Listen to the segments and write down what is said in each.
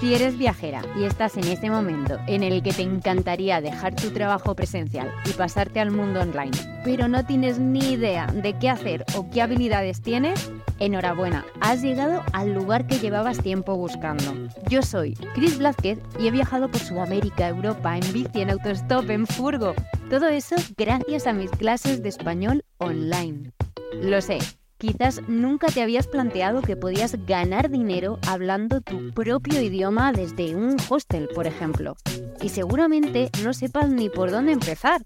Si eres viajera y estás en ese momento en el que te encantaría dejar tu trabajo presencial y pasarte al mundo online, pero no tienes ni idea de qué hacer o qué habilidades tienes, enhorabuena, has llegado al lugar que llevabas tiempo buscando. Yo soy Chris Blázquez y he viajado por Sudamérica, Europa, en bici, en autostop, en furgo. Todo eso gracias a mis clases de español online. Lo sé, Quizás nunca te habías planteado que podías ganar dinero hablando tu propio idioma desde un hostel, por ejemplo. Y seguramente no sepas ni por dónde empezar.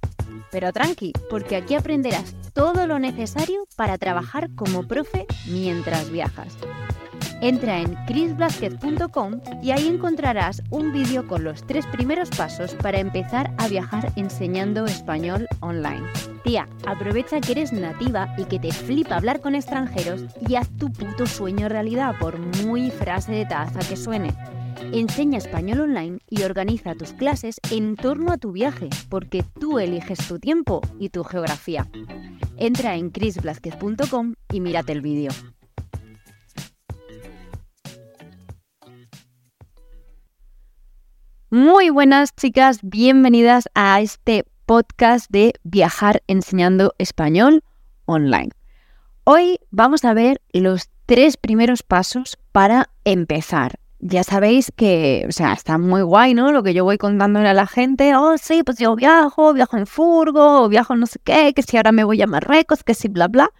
Pero tranqui, porque aquí aprenderás todo lo necesario para trabajar como profe mientras viajas. Entra en chrisblasquez.com y ahí encontrarás un vídeo con los tres primeros pasos para empezar a viajar enseñando español online. Tía, aprovecha que eres nativa y que te flipa hablar con extranjeros y haz tu puto sueño realidad, por muy frase de taza que suene. Enseña español online y organiza tus clases en torno a tu viaje, porque tú eliges tu tiempo y tu geografía. Entra en chrisblasquez.com y mírate el vídeo. Muy buenas chicas, bienvenidas a este podcast de Viajar enseñando español online. Hoy vamos a ver los tres primeros pasos para empezar. Ya sabéis que, o sea, está muy guay, ¿no? Lo que yo voy contándole a la gente, oh, sí, pues yo viajo, viajo en furgo, viajo no sé qué, que si ahora me voy a Marruecos, que si bla, bla.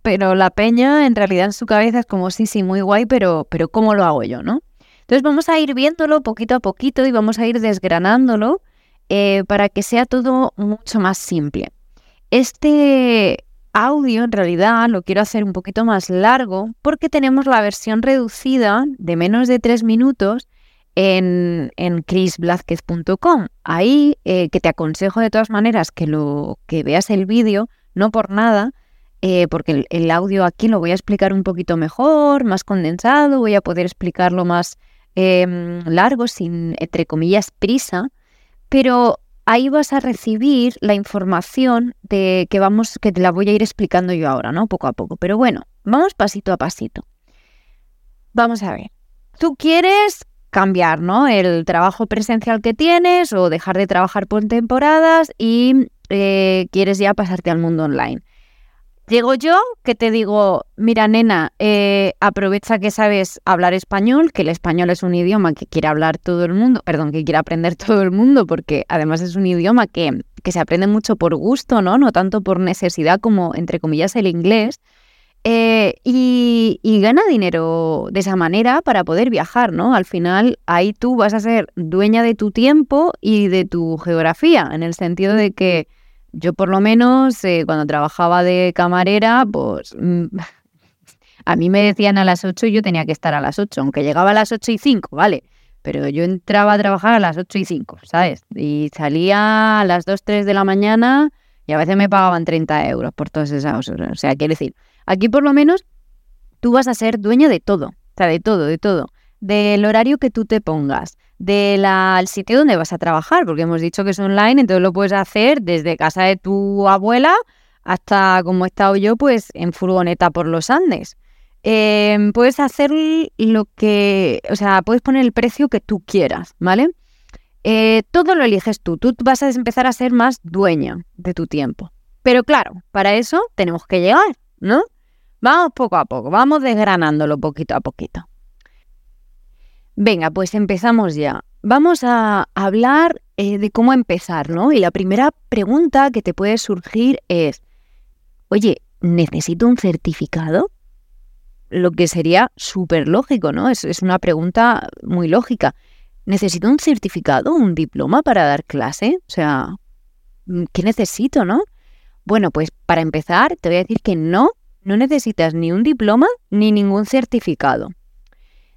Pero la peña en realidad en su cabeza es como, sí, sí, muy guay, pero, pero ¿cómo lo hago yo, no? Entonces vamos a ir viéndolo poquito a poquito y vamos a ir desgranándolo eh, para que sea todo mucho más simple. Este audio en realidad lo quiero hacer un poquito más largo porque tenemos la versión reducida de menos de tres minutos en, en chrisblázquez.com. Ahí eh, que te aconsejo de todas maneras que, lo, que veas el vídeo, no por nada, eh, porque el, audio aquí lo voy a explicar un poquito mejor, más condensado, voy a poder explicarlo más Em, largo, sin, entre comillas, prisa, pero ahí vas a recibir la información de que vamos, que te la voy a ir explicando yo ahora, ¿no? Poco a poco. Pero bueno, vamos pasito a pasito. Vamos a ver. Tú quieres cambiar, ¿no? El trabajo presencial que tienes o dejar de trabajar por temporadas y eh, quieres ya pasarte al mundo online. Llego yo que te digo, mira nena, eh, aprovecha que sabes hablar español, que el español es un idioma que quiere hablar todo el mundo, perdón, que quiere aprender todo el mundo, porque además es un idioma que, que se aprende mucho por gusto, ¿no? No tanto por necesidad como, entre comillas, el inglés. Eh, y, y, gana dinero de esa manera para poder viajar, ¿no? Al final ahí tú vas a ser dueña de tu tiempo y de tu geografía, en el sentido de que yo por lo menos eh, cuando trabajaba de camarera, pues mm, a mí me decían a las 8 y yo tenía que estar a las 8, aunque llegaba a las 8 y 5, ¿vale? Pero yo entraba a trabajar a las 8 y 5, ¿sabes? Y salía a las 2, 3 de la mañana y a veces me pagaban 30 euros por todas esas horas. O sea, quiere decir, aquí por lo menos tú vas a ser dueño de todo, o sea, de todo, de todo. Del horario que tú te pongas, del sitio donde vas a trabajar, porque hemos dicho que es online, entonces lo puedes hacer desde casa de tu abuela hasta, como he estado yo, pues en furgoneta por los Andes. Em, puedes hacer lo que, o sea, puedes poner el precio que tú quieras, ¿vale? Eh, todo lo eliges tú, tú vas a empezar a ser más dueña de tu tiempo. Pero claro, para eso tenemos que llegar, ¿no? Vamos poco a poco, vamos desgranándolo poquito a poquito. Venga, pues empezamos ya. Vamos a hablar eh, de cómo empezar, ¿no? Y la primera pregunta que te puede surgir es, oye, ¿necesito un certificado? Lo que sería súper lógico, ¿no? Es, es una pregunta muy lógica. ¿Necesito un certificado, un diploma para dar clase? O sea, ¿qué necesito, no? Bueno, pues para empezar, te voy a decir que no, no necesitas ni un diploma ni ningún certificado.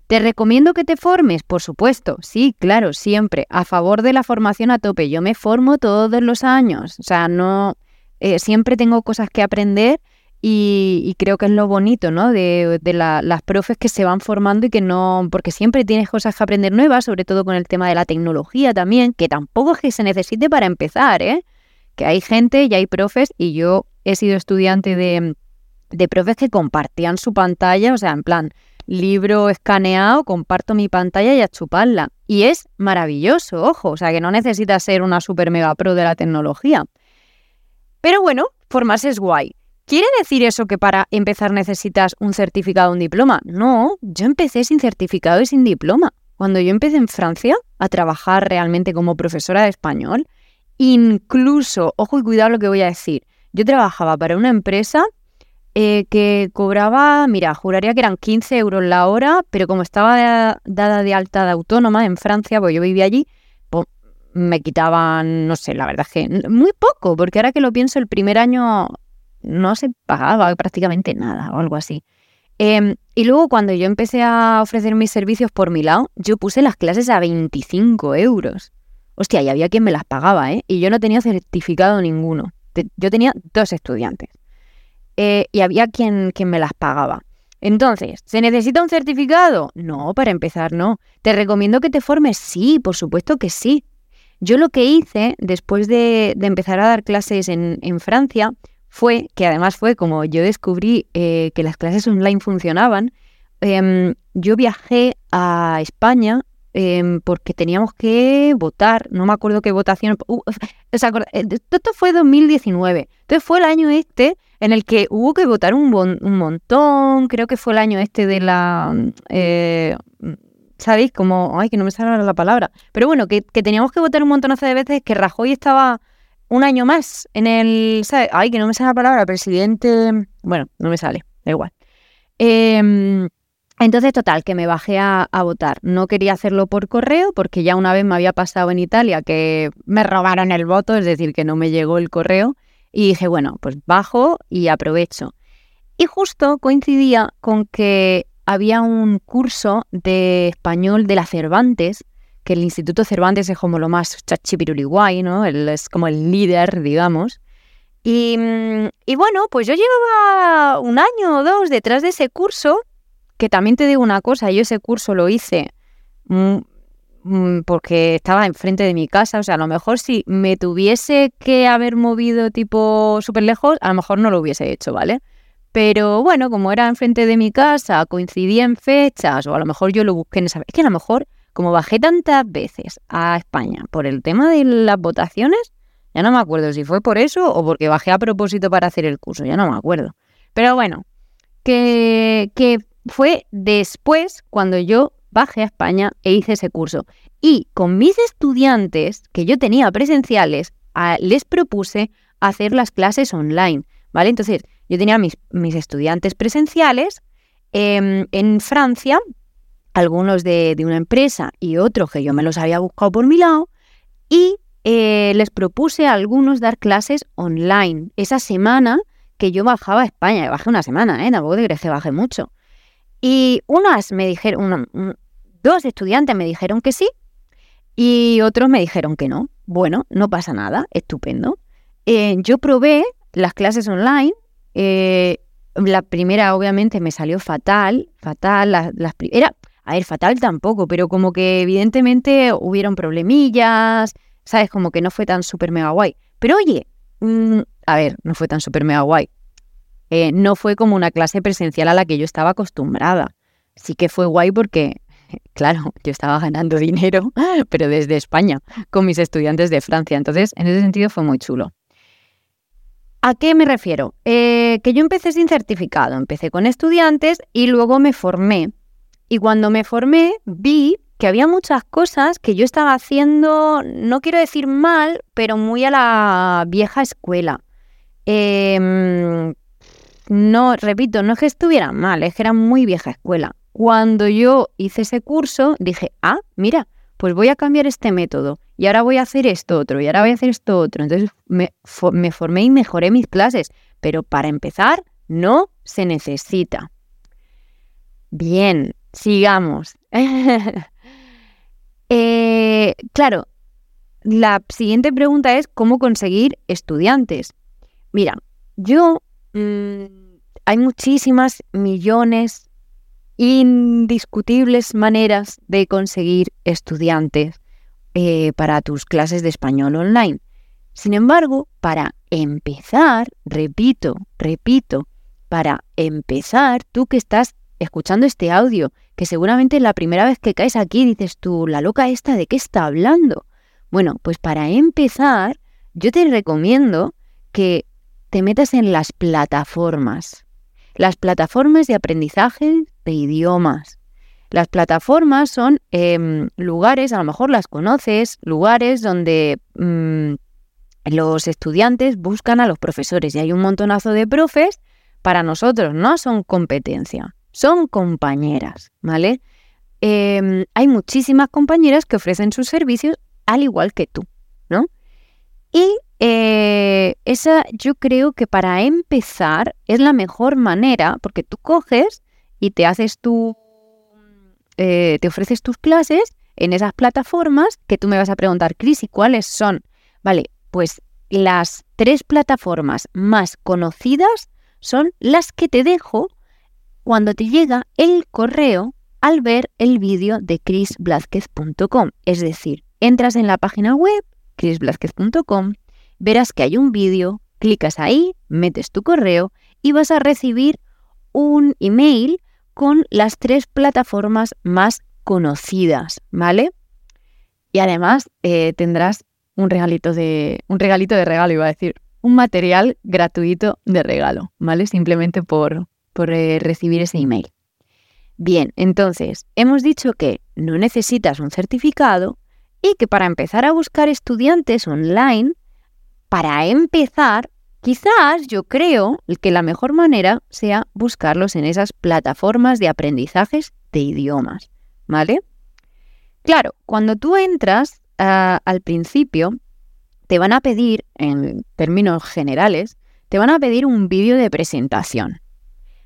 ¿Te recomiendo que te formes? Por supuesto, sí, claro, siempre. A favor de la formación a tope. Yo me formo todos los años. O sea, no. Eh, siempre tengo cosas que aprender y, creo que es lo bonito, ¿no? De, las profes que se van formando y que no. Porque siempre tienes cosas que aprender nuevas, sobre todo con el tema de la tecnología también, que tampoco es que se necesite para empezar, ¿eh? Que hay gente y hay profes, y yo he sido estudiante de, de profes que compartían su pantalla, o sea, en plan libro escaneado, comparto mi pantalla y a chuparla. Y es maravilloso, ojo, o sea que no necesitas ser una super mega pro de la tecnología. Pero bueno, formarse es guay. ¿Quiere decir eso que para empezar necesitas un certificado un diploma? No, yo empecé sin certificado y sin diploma. Cuando yo empecé en Francia a trabajar realmente como profesora de español, incluso, ojo y cuidado lo que voy a decir, yo trabajaba para una empresa eh, que cobraba, mira, juraría que eran 15 euros la hora, pero como estaba dada de alta de autónoma en Francia, pues yo vivía allí, pues me quitaban, no sé, la verdad es que muy poco, porque ahora que lo pienso, el primer año no se pagaba prácticamente nada o algo así. Em, y luego cuando yo empecé a ofrecer mis servicios por mi lado, yo puse las clases a 25 euros. Hostia, y había quien me las pagaba, ¿eh? Y yo no tenía certificado ninguno. Yo tenía dos estudiantes. Eh, y había quien, quien me las pagaba. Entonces, ¿se necesita un certificado? No, para empezar, no. ¿Te recomiendo que te formes? Sí, por supuesto que sí. Yo lo que hice después de, empezar a dar clases en, Francia fue, que además fue como yo descubrí eh, que las clases online funcionaban, em, yo viajé a España Em, porque teníamos que votar, no me acuerdo qué votación. Uh, eh, esto fue 2019. Entonces fue el año este en el que hubo que votar un, un montón. Creo que fue el año este de la. Eh, ¿Sabéis? Como. Ay, que no me sale la palabra. Pero bueno, que, teníamos que votar un montón de veces, que Rajoy estaba un año más en el. ¿sabes? Ay, que no me sale la palabra, presidente. Bueno, no me sale, da igual. Eh, entonces, total, que me bajé a, votar. No quería hacerlo por correo porque ya una vez me había pasado en Italia que me robaron el voto, es decir, que no me llegó el correo. Y dije, bueno, pues bajo y aprovecho. Y justo coincidía con que había un curso de español de la Cervantes, que el Instituto Cervantes es como lo más chachipiruliguay, ¿no? es como el líder, digamos. Y, y bueno, pues yo llevaba un año o dos detrás de ese curso que también te digo una cosa, yo ese curso lo hice mm, mm, porque estaba enfrente de mi casa, o sea, a lo mejor si me tuviese que haber movido tipo súper lejos, a lo mejor no lo hubiese hecho, ¿vale? Pero bueno, como era enfrente de mi casa, coincidía en fechas, o a lo mejor yo lo busqué en esa... Es que a lo mejor, como bajé tantas veces a España por el tema de las votaciones, ya no me acuerdo si fue por eso o porque bajé a propósito para hacer el curso, ya no me acuerdo. Pero bueno, que, que fue después cuando yo bajé a España e hice ese curso. Y con mis estudiantes que yo tenía presenciales, les propuse hacer las clases online, ¿vale? Entonces, yo tenía mis, mis estudiantes presenciales em, en Francia, algunos de, una empresa y otros que yo me los había buscado por mi lado, y eh, les propuse a algunos dar clases online. Esa semana que yo bajaba a España, bajé una semana, ¿eh? Tampoco te crees que bajé mucho. Y unas me dijeron, dos estudiantes me dijeron que sí y otros me dijeron que no. Bueno, no pasa nada, estupendo. Eh, yo probé las clases online. Eh, la primera obviamente me salió fatal, fatal. Las, era, a ver, fatal tampoco, pero como que evidentemente hubieron problemillas, ¿sabes? Como que no fue tan súper mega guay. Pero oye, mm, a ver, no fue tan súper mega guay. Eh, no fue como una clase presencial a la que yo estaba acostumbrada. Sí que fue guay porque, claro, yo estaba ganando dinero, pero desde España, con mis estudiantes de Francia. Entonces, en ese sentido fue muy chulo. ¿A qué me refiero? Eh, que yo empecé sin certificado, empecé con estudiantes y luego me formé. Y cuando me formé vi que había muchas cosas que yo estaba haciendo, no quiero decir mal, pero muy a la vieja escuela. Eh, no, repito, no es que estuvieran mal, es que era muy vieja escuela. Cuando yo hice ese curso, dije, ah, mira, pues voy a cambiar este método y ahora voy a hacer esto otro y ahora voy a hacer esto otro. Entonces me, formé y mejoré mis clases, pero para empezar, no se necesita. Bien, sigamos. Eh, claro, la siguiente pregunta es cómo conseguir estudiantes. Mira, yo mm, hay muchísimas millones indiscutibles maneras de conseguir estudiantes eh, para tus clases de español online. Sin embargo, para empezar, repito, repito, para empezar, tú que estás escuchando este audio, que seguramente la primera vez que caes aquí dices tú, la loca esta, ¿de qué está hablando? Bueno, pues para empezar, yo te recomiendo que te metas en las plataformas. Las plataformas de aprendizaje de idiomas. Las plataformas son em, lugares, a lo mejor las conoces, lugares donde mm, los estudiantes buscan a los profesores y hay un montonazo de profes. Para nosotros no son competencia, son compañeras, ¿vale? Em, hay muchísimas compañeras que ofrecen sus servicios al igual que tú, ¿no? Y esa yo creo que para empezar es la mejor manera, porque tú coges y te haces tu, eh, te ofreces tus clases en esas plataformas que tú me vas a preguntar, Cris, ¿y cuáles son? Vale, pues las tres plataformas más conocidas son las que te dejo cuando te llega el correo al ver el vídeo de chrisblázquez.com, es decir, Entras en la página web, chrisblasquez.com, verás que hay un vídeo, clicas ahí, metes tu correo y vas a recibir un email con las tres plataformas más conocidas, ¿vale? Y además eh, tendrás un regalito de un regalito de regalo, iba a decir, un material gratuito de regalo, ¿vale? Simplemente por, por eh, recibir ese email. Bien, entonces, hemos dicho que no necesitas un certificado, y que para empezar a buscar estudiantes online, para empezar, quizás yo creo que la mejor manera sea buscarlos en esas plataformas de aprendizajes de idiomas, ¿vale? Claro, cuando tú entras ah, al principio, te van a pedir, en términos generales, te van a pedir un vídeo de presentación.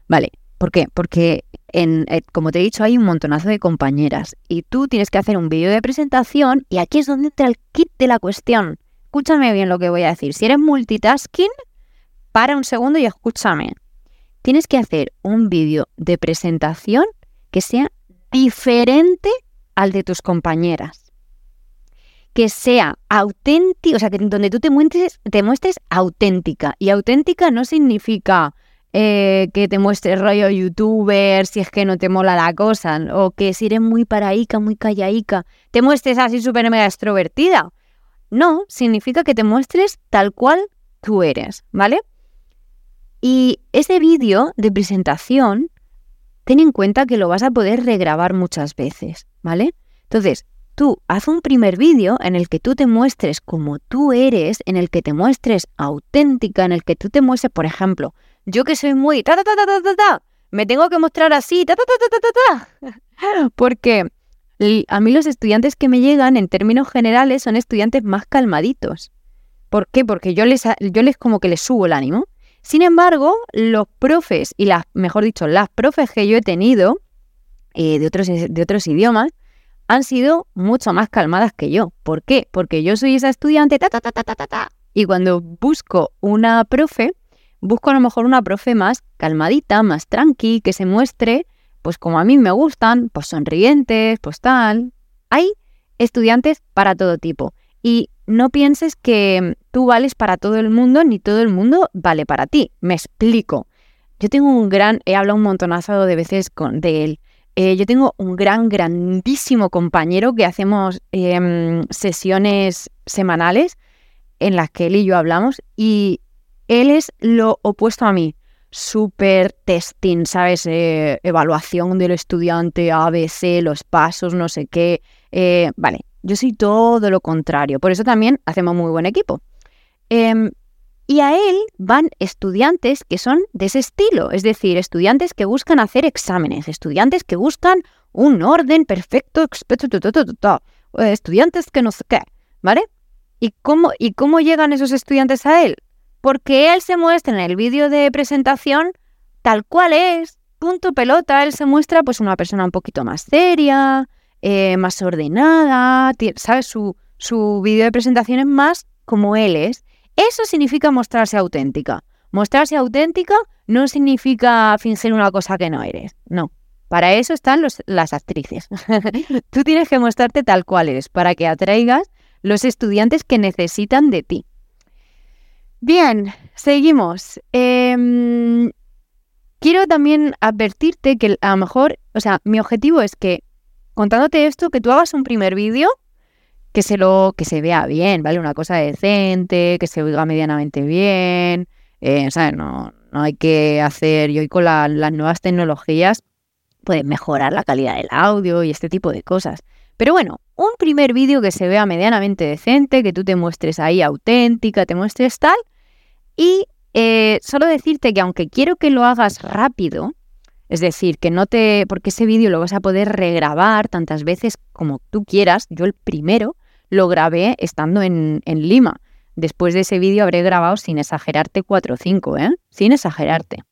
Vale, ¿por qué? Porque eh, como te he dicho, hay un montonazo de compañeras y tú tienes que hacer un vídeo de presentación y aquí es donde entra el kit de la cuestión. Escúchame bien lo que voy a decir. Si eres multitasking, para un segundo y escúchame. Tienes que hacer un vídeo de presentación que sea diferente al de tus compañeras. Que sea auténtico, o sea, que donde tú te muestres, te muestres auténtica. Y auténtica no significa eh, que te muestres rollo youtuber, si es que no te mola la cosa, o que si eres muy paraica, muy callaica, te muestres así súper mega extrovertida. No, significa que te muestres tal cual tú eres, ¿vale? Y ese vídeo de presentación, ten en cuenta que lo vas a poder regrabar muchas veces, ¿vale? Entonces, tú haz un primer vídeo en el que tú te muestres como tú eres, en el que te muestres auténtica, en el que tú te muestres, por ejemplo, yo que soy muy ta ta ta ta ta ta, me tengo que mostrar así, ta ta ta ta ta ta Porque a mí los estudiantes que me llegan en términos generales son estudiantes más calmaditos. ¿Por qué? Porque yo les, yo les como que les subo el ánimo. Sin embargo, los profes y las, mejor dicho, las profes que yo he tenido eh, de, otros, de otros idiomas han sido mucho más calmadas que yo. ¿Por qué? Porque yo soy esa estudiante ta ta ta ta ta ta. Y cuando busco una profe, busco a lo mejor una profe más calmadita, más tranqui, que se muestre, pues como a mí me gustan, pues sonrientes, pues tal. Hay estudiantes para todo tipo. Y no pienses que tú vales para todo el mundo, ni todo el mundo vale para ti. Me explico. Yo tengo un gran, he hablado un montonazo de veces con, de él. Eh, yo tengo un gran, grandísimo compañero que hacemos em, sesiones semanales en las que él y yo hablamos y él es lo opuesto a mí. Super testing, ¿sabes? Eh, evaluación del estudiante, ABC, los pasos, no sé qué. Eh, vale, yo soy todo lo contrario. Por eso también hacemos muy buen equipo. Em, y a él van estudiantes que son de ese estilo, es decir, estudiantes que buscan hacer exámenes, estudiantes que buscan un orden perfecto, estudiantes que no sé qué, ¿vale? ¿Y cómo, ¿Y cómo llegan esos estudiantes a él? Porque él se muestra en el vídeo de presentación tal cual es, punto pelota, él se muestra pues una persona un poquito más seria, eh, más ordenada, ¿sabes? Su, su vídeo de presentación es más como él es. Eso significa mostrarse auténtica. Mostrarse auténtica no significa fingir una cosa que no eres, no. Para eso están las actrices. Tú tienes que mostrarte tal cual eres para que atraigas los estudiantes que necesitan de ti. Bien, seguimos. Em, quiero también advertirte que a lo mejor, o sea, mi objetivo es que contándote esto, que tú hagas un primer vídeo que se lo que se vea bien, ¿vale? Una cosa decente, que se oiga medianamente bien, eh, ¿sabes? No, no hay que hacer, y hoy con las nuevas tecnologías puedes mejorar la calidad del audio y este tipo de cosas. Pero bueno, un primer vídeo que se vea medianamente decente, que tú te muestres ahí auténtica, te muestres tal, y eh, solo decirte que aunque quiero que lo hagas rápido, es decir, que no te. porque ese vídeo lo vas a poder regrabar tantas veces como tú quieras. Yo el primero lo grabé estando en, Lima. Después de ese vídeo habré grabado sin exagerarte 4 o 5, ¿eh? Sin exagerarte.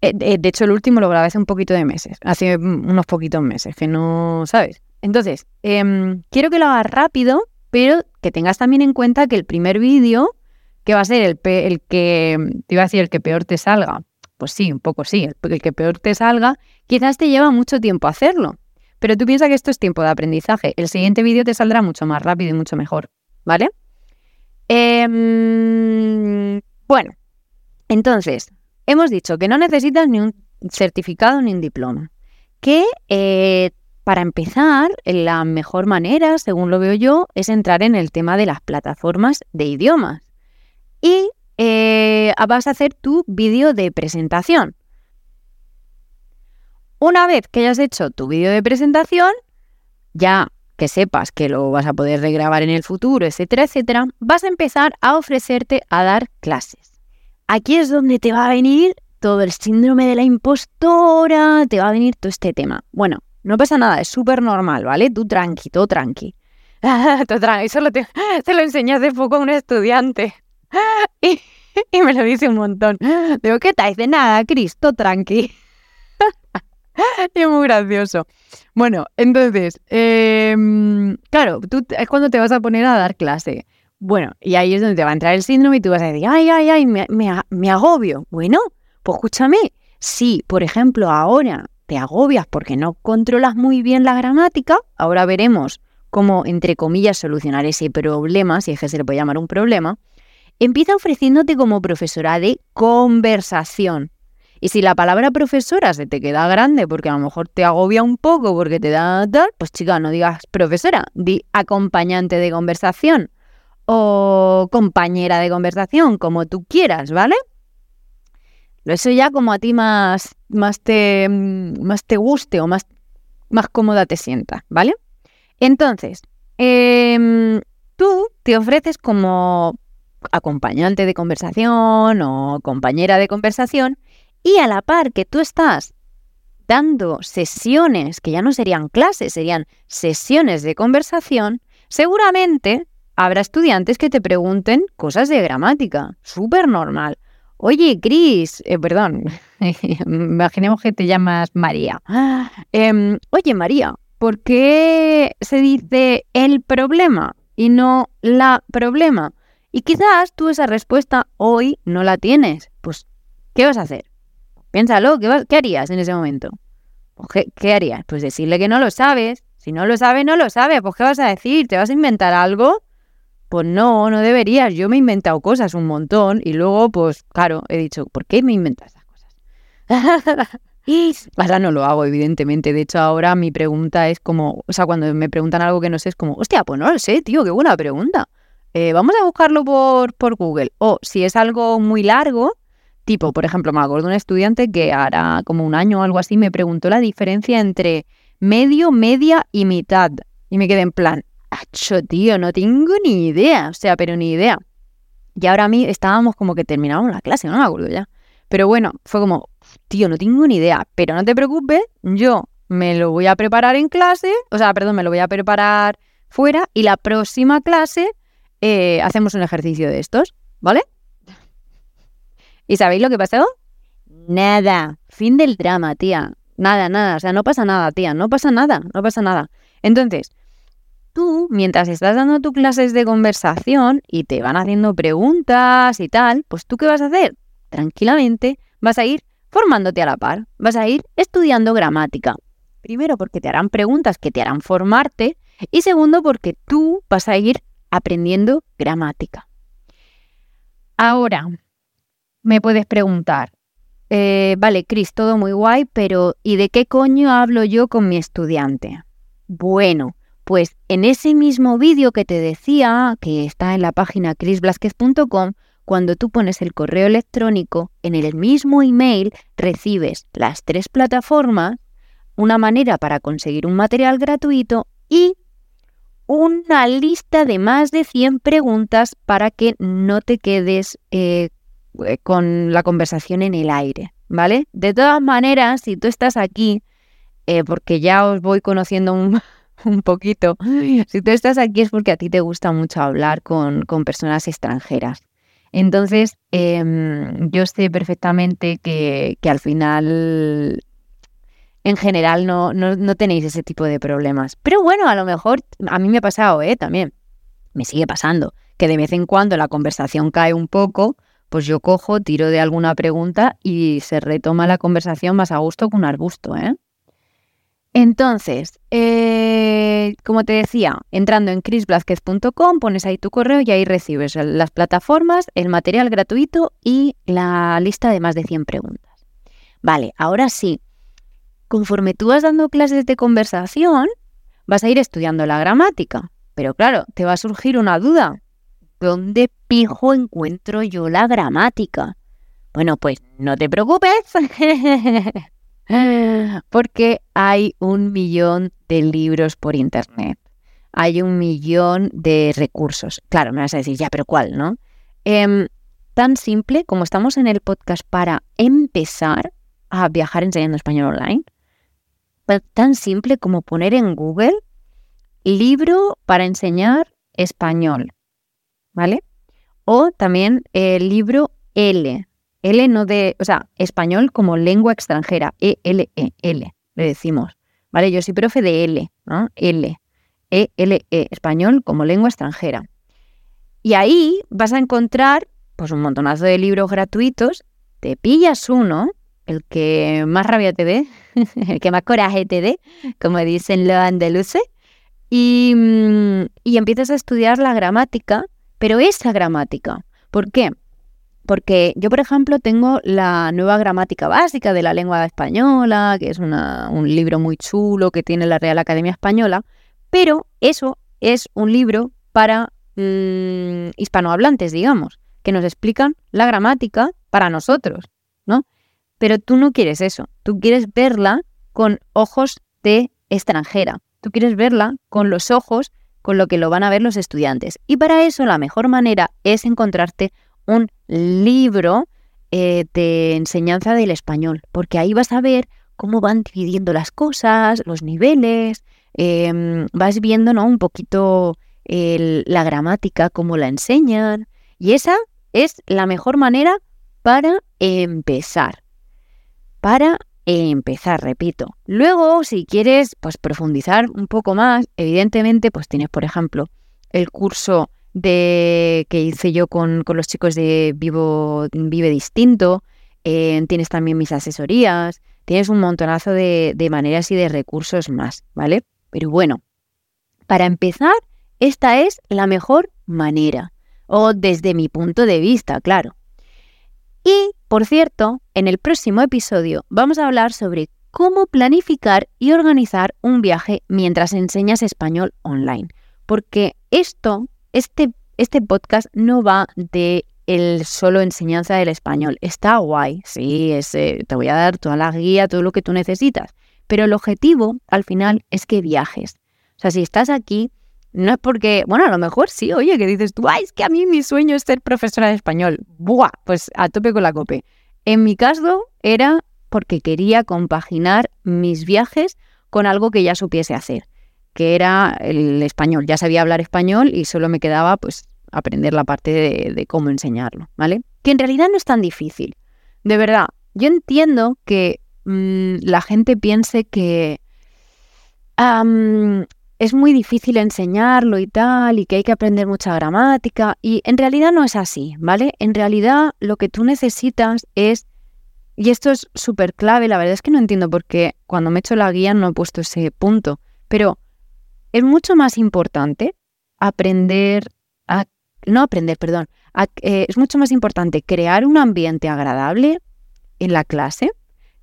Eh, de hecho, el último lo grabé hace un poquito de meses, hace unos poquitos meses, que no, ¿sabes? Entonces, em, quiero que lo hagas rápido, pero que tengas también en cuenta que el primer vídeo, que va a ser el, el que, te iba a decir, el que peor te salga, pues sí, un poco sí, el que peor te salga, quizás te lleva mucho tiempo hacerlo. Pero tú piensas que esto es tiempo de aprendizaje. El siguiente vídeo te saldrá mucho más rápido y mucho mejor, ¿vale? Em, bueno, entonces, hemos dicho que no necesitas ni un certificado ni un diploma. Que eh, para empezar, la mejor manera, según lo veo yo, es entrar en el tema de las plataformas de idiomas. Y eh, vas a hacer tu vídeo de presentación. Una vez que hayas hecho tu vídeo de presentación, ya que sepas que lo vas a poder regrabar en el futuro, etcétera, etcétera, vas a empezar a ofrecerte a dar clases. Aquí es donde te va a venir todo el síndrome de la impostora, te va a venir todo este tema. Bueno, no pasa nada, es súper normal, ¿vale? Tú tranqui, todo tranqui. todo tranqui, eso lo se lo enseñé hace poco a un estudiante. Y, me lo dice un montón. Digo, ¿qué tal? Dice, nada, Cristo, tranqui. y es muy gracioso. Bueno, entonces, em, claro, tú es cuando te vas a poner a dar clase. Bueno, y ahí es donde te va a entrar el síndrome y tú vas a decir, ay, ay, ay, me, me agobio. Bueno, pues escúchame, si, por ejemplo, ahora te agobias porque no controlas muy bien la gramática, ahora veremos cómo, entre comillas, solucionar ese problema, si es que se le puede llamar un problema, Empieza ofreciéndote como profesora de conversación. Y si la palabra profesora se te queda grande porque a lo mejor te agobia un poco porque te da tal, pues chica, no digas profesora, di acompañante de conversación o compañera de conversación, como tú quieras, ¿vale? Eso ya como a ti más, más, te, más te guste o más, más cómoda te sienta, ¿vale? Entonces, em, tú te ofreces como acompañante de conversación o compañera de conversación y a la par que tú estás dando sesiones, que ya no serían clases, serían sesiones de conversación, seguramente habrá estudiantes que te pregunten cosas de gramática. Súper normal. Oye, Cris, eh, perdón, imaginemos que te llamas María. Em, oye, María, ¿por qué se dice el problema y no la problema? Y quizás tú esa respuesta hoy no la tienes. Pues, ¿qué vas a hacer? Piénsalo, ¿qué, qué harías en ese momento? Pues, ¿Qué, harías? Pues decirle que no lo sabes. Si no lo sabe, no lo sabe. Pues, ¿qué vas a decir? ¿Te vas a inventar algo? Pues no, no deberías. Yo me he inventado cosas un montón y luego, pues claro, he dicho, ¿por qué me inventas esas cosas? ahora no lo hago, evidentemente. De hecho, ahora mi pregunta es como, o sea, cuando me preguntan algo que no sé, es como, hostia, pues no lo sé, tío, qué buena pregunta. Eh, vamos a buscarlo por, por Google. O si es algo muy largo, tipo, por ejemplo, me acuerdo de un estudiante que hará como un año o algo así me preguntó la diferencia entre medio, media y mitad. Y me quedé en plan, acho, tío, no tengo ni idea. O sea, pero ni idea. Y ahora a mí estábamos como que terminábamos la clase, no me acuerdo ya. Pero bueno, fue como, tío, no tengo ni idea. Pero no te preocupes, yo me lo voy a preparar en clase, o sea, perdón, me lo voy a preparar fuera y la próxima clase eh, hacemos un ejercicio de estos, ¿vale? ¿Y sabéis lo que pasó? Nada. Fin del drama, tía. Nada, nada. O sea, no pasa nada, tía. No pasa nada. No pasa nada. Entonces, tú, mientras estás dando tus clases de conversación y te van haciendo preguntas y tal, pues tú qué vas a hacer? Tranquilamente vas a ir formándote a la par. Vas a ir estudiando gramática. Primero porque te harán preguntas que te harán formarte y segundo porque tú vas a ir aprendiendo gramática. Ahora, me puedes preguntar, eh, vale, Cris, todo muy guay, pero ¿y de qué coño hablo yo con mi estudiante? Bueno, pues en ese mismo vídeo que te decía, que está en la página chrisblasquez.com, cuando tú pones el correo electrónico, en el mismo email recibes las tres plataformas, una manera para conseguir un material gratuito y una lista de más de 100 preguntas para que no te quedes eh, eh, con la conversación en el aire, ¿vale? De todas maneras, si tú estás aquí, eh, porque ya os voy conociendo un, poquito, si tú estás aquí es porque a ti te gusta mucho hablar con, personas extranjeras. Entonces, em, yo sé perfectamente que, al final, en general, no, no, tenéis ese tipo de problemas. Pero bueno, a lo mejor a mí me ha pasado, ¿eh? También. Me sigue pasando que de vez en cuando la conversación cae un poco pues yo cojo, tiro de alguna pregunta y se retoma la conversación más a gusto que un arbusto. ¿eh? Entonces, eh, como te decía, entrando en chrisblazquez.com, pones ahí tu correo y ahí recibes las plataformas, el material gratuito y la lista de más de 100 preguntas. Vale, ahora sí, conforme tú vas dando clases de conversación, vas a ir estudiando la gramática. Pero claro, te va a surgir una duda. ¿dónde pijo encuentro yo la gramática? Bueno, pues no te preocupes, porque hay un millón de libros por internet. Hay un millón de recursos. Claro, me vas a decir, ya, pero ¿cuál, no? Em, tan simple como estamos en el podcast para empezar a viajar enseñando español online. Tan simple como poner en Google libro para enseñar español ¿vale? O también el libro L. L no de, o sea, español como lengua extranjera, E-L-E, L, le decimos. ¿Vale? Yo soy profe de L, ¿no? L. E-L-E, -E, español como lengua extranjera. Y ahí vas a encontrar pues un montonazo de libros gratuitos, te pillas uno, el que más rabia te dé, el que más coraje te dé, como dicen los andaluces, y, mm, y empiezas a estudiar la gramática pero esa gramática. ¿Por qué? Porque yo, por ejemplo, tengo la nueva gramática básica de la lengua española, que es un libro muy chulo que tiene la Real Academia Española, pero eso es un libro para mm, hispanohablantes, digamos, que nos explican la gramática para nosotros, ¿no? Pero tú no quieres eso, tú quieres verla con ojos de extranjera, tú quieres verla con los ojos con lo que lo van a ver los estudiantes. Y para eso la mejor manera es encontrarte un libro eh, de enseñanza del español, porque ahí vas a ver cómo van dividiendo las cosas, los niveles, em, vas viendo ¿no? un poquito la gramática, cómo la enseñan, y esa es la mejor manera para empezar, para empezar, repito. Luego, si quieres pues, profundizar un poco más, evidentemente, pues tienes, por ejemplo, el curso de que hice yo con, los chicos de Vivo Vive Distinto, eh, tienes también mis asesorías, tienes un montonazo de, de maneras y de recursos más, ¿vale? Pero bueno, para empezar, esta es la mejor manera, o desde mi punto de vista, claro. Y, por cierto, en el próximo episodio vamos a hablar sobre cómo planificar y organizar un viaje mientras enseñas español online. Porque esto, este, este podcast no va de el solo enseñanza del español. Está guay, sí, ese, te voy a dar toda la guía, todo lo que tú necesitas. Pero el objetivo, al final, es que viajes. O sea, si estás aquí, no es porque, bueno, a lo mejor sí, oye, que dices tú, ay, es que a mí mi sueño es ser profesora de español. Buah, pues a tope con la cope. En mi caso era porque quería compaginar mis viajes con algo que ya supiese hacer, que era el español. Ya sabía hablar español y solo me quedaba pues aprender la parte de, cómo enseñarlo, ¿vale? Que en realidad no es tan difícil. De verdad, yo entiendo que mm, la gente piense que es muy difícil enseñarlo y tal, y que hay que aprender mucha gramática, y en realidad no es así, ¿vale? En realidad lo que tú necesitas es, y esto es súper clave, la verdad es que no entiendo por qué cuando me he hecho la guía no he puesto ese punto, pero es mucho más importante aprender a, no aprender, perdón, eh, es mucho más importante crear un ambiente agradable en la clase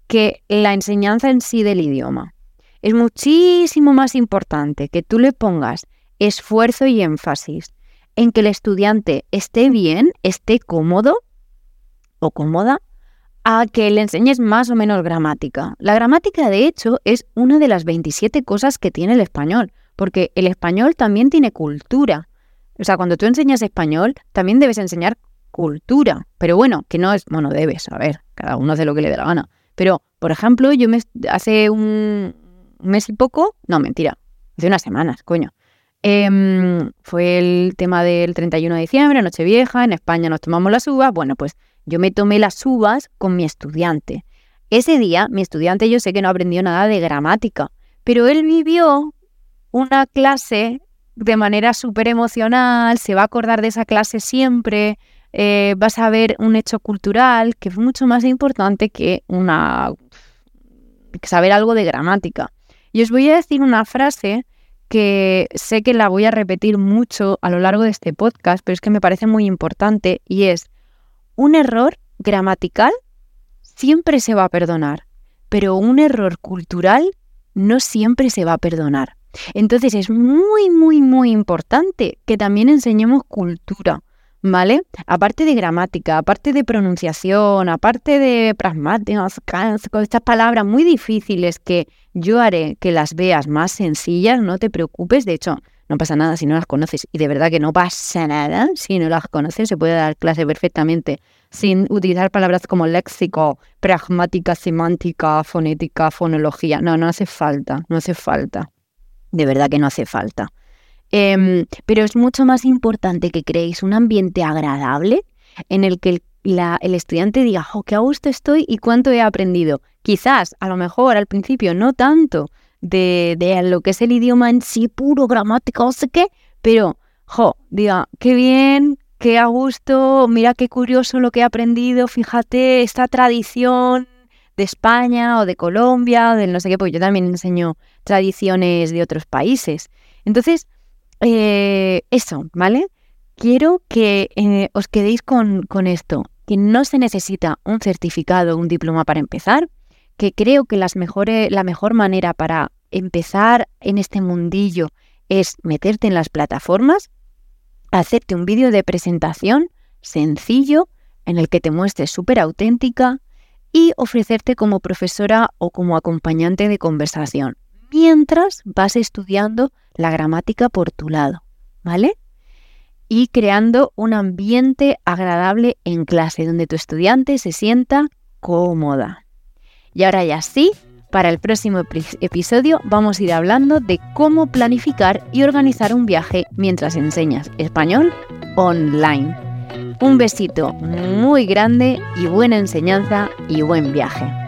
que la enseñanza en sí del idioma. Es muchísimo más importante que tú le pongas esfuerzo y énfasis en que el estudiante esté bien, esté cómodo o cómoda, a que le enseñes más o menos gramática. La gramática, de hecho, es una de las 27 cosas que tiene el español, porque el español también tiene cultura. O sea, cuando tú enseñas español, también debes enseñar cultura. Pero bueno, que no es, bueno, debes, a ver, cada uno hace lo que le dé la gana. Pero, por ejemplo, yo me, hace un mes y poco, no, mentira, hace unas semanas, coño. Em, fue el tema del 31 de diciembre, Nochevieja, en España nos tomamos las uvas. Bueno, pues yo me tomé las uvas con mi estudiante. Ese día, mi estudiante yo sé que no aprendió nada de gramática, pero él vivió una clase de manera súper emocional, se va a acordar de esa clase siempre, eh, vas a ver un hecho cultural que es mucho más importante que una saber algo de gramática. Y os voy a decir una frase que sé que la voy a repetir mucho a lo largo de este podcast, pero es que me parece muy importante y es, un error gramatical siempre se va a perdonar, pero un error cultural no siempre se va a perdonar. Entonces es muy, muy, muy importante que también enseñemos cultura. ¿Vale? Aparte de gramática, aparte de pronunciación, aparte de pragmáticas, con estas palabras muy difíciles que yo haré que las veas más sencillas, no te preocupes, de hecho, no pasa nada si no las conoces y de verdad que no pasa nada si no las conoces, se puede dar clase perfectamente sin utilizar palabras como léxico, pragmática, semántica, fonética, fonología. No, no hace falta, no hace falta. De verdad que no hace falta. Em, pero es mucho más importante que creéis un ambiente agradable en el que el, estudiante diga, oh, qué a gusto estoy y cuánto he aprendido. Quizás, a lo mejor al principio, no tanto de, de lo que es el idioma en sí, puro, gramática, o sé qué, pero, jo, diga, qué bien, qué a gusto, mira qué curioso lo que he aprendido, fíjate, esta tradición de España o de Colombia, del no sé qué, porque yo también enseño tradiciones de otros países. Entonces, eh, eso, ¿vale? Quiero que eh, os quedéis con, con esto, que no se necesita un certificado, un diploma para empezar, que creo que las mejores, la mejor manera para empezar en este mundillo es meterte en las plataformas, hacerte un vídeo de presentación sencillo en el que te muestres súper auténtica y ofrecerte como profesora o como acompañante de conversación mientras vas estudiando la gramática por tu lado, ¿vale? Y creando un ambiente agradable en clase donde tu estudiante se sienta cómoda. Y ahora ya sí, para el próximo episodio vamos a ir hablando de cómo planificar y organizar un viaje mientras enseñas español online. Un besito muy grande y buena enseñanza y buen viaje.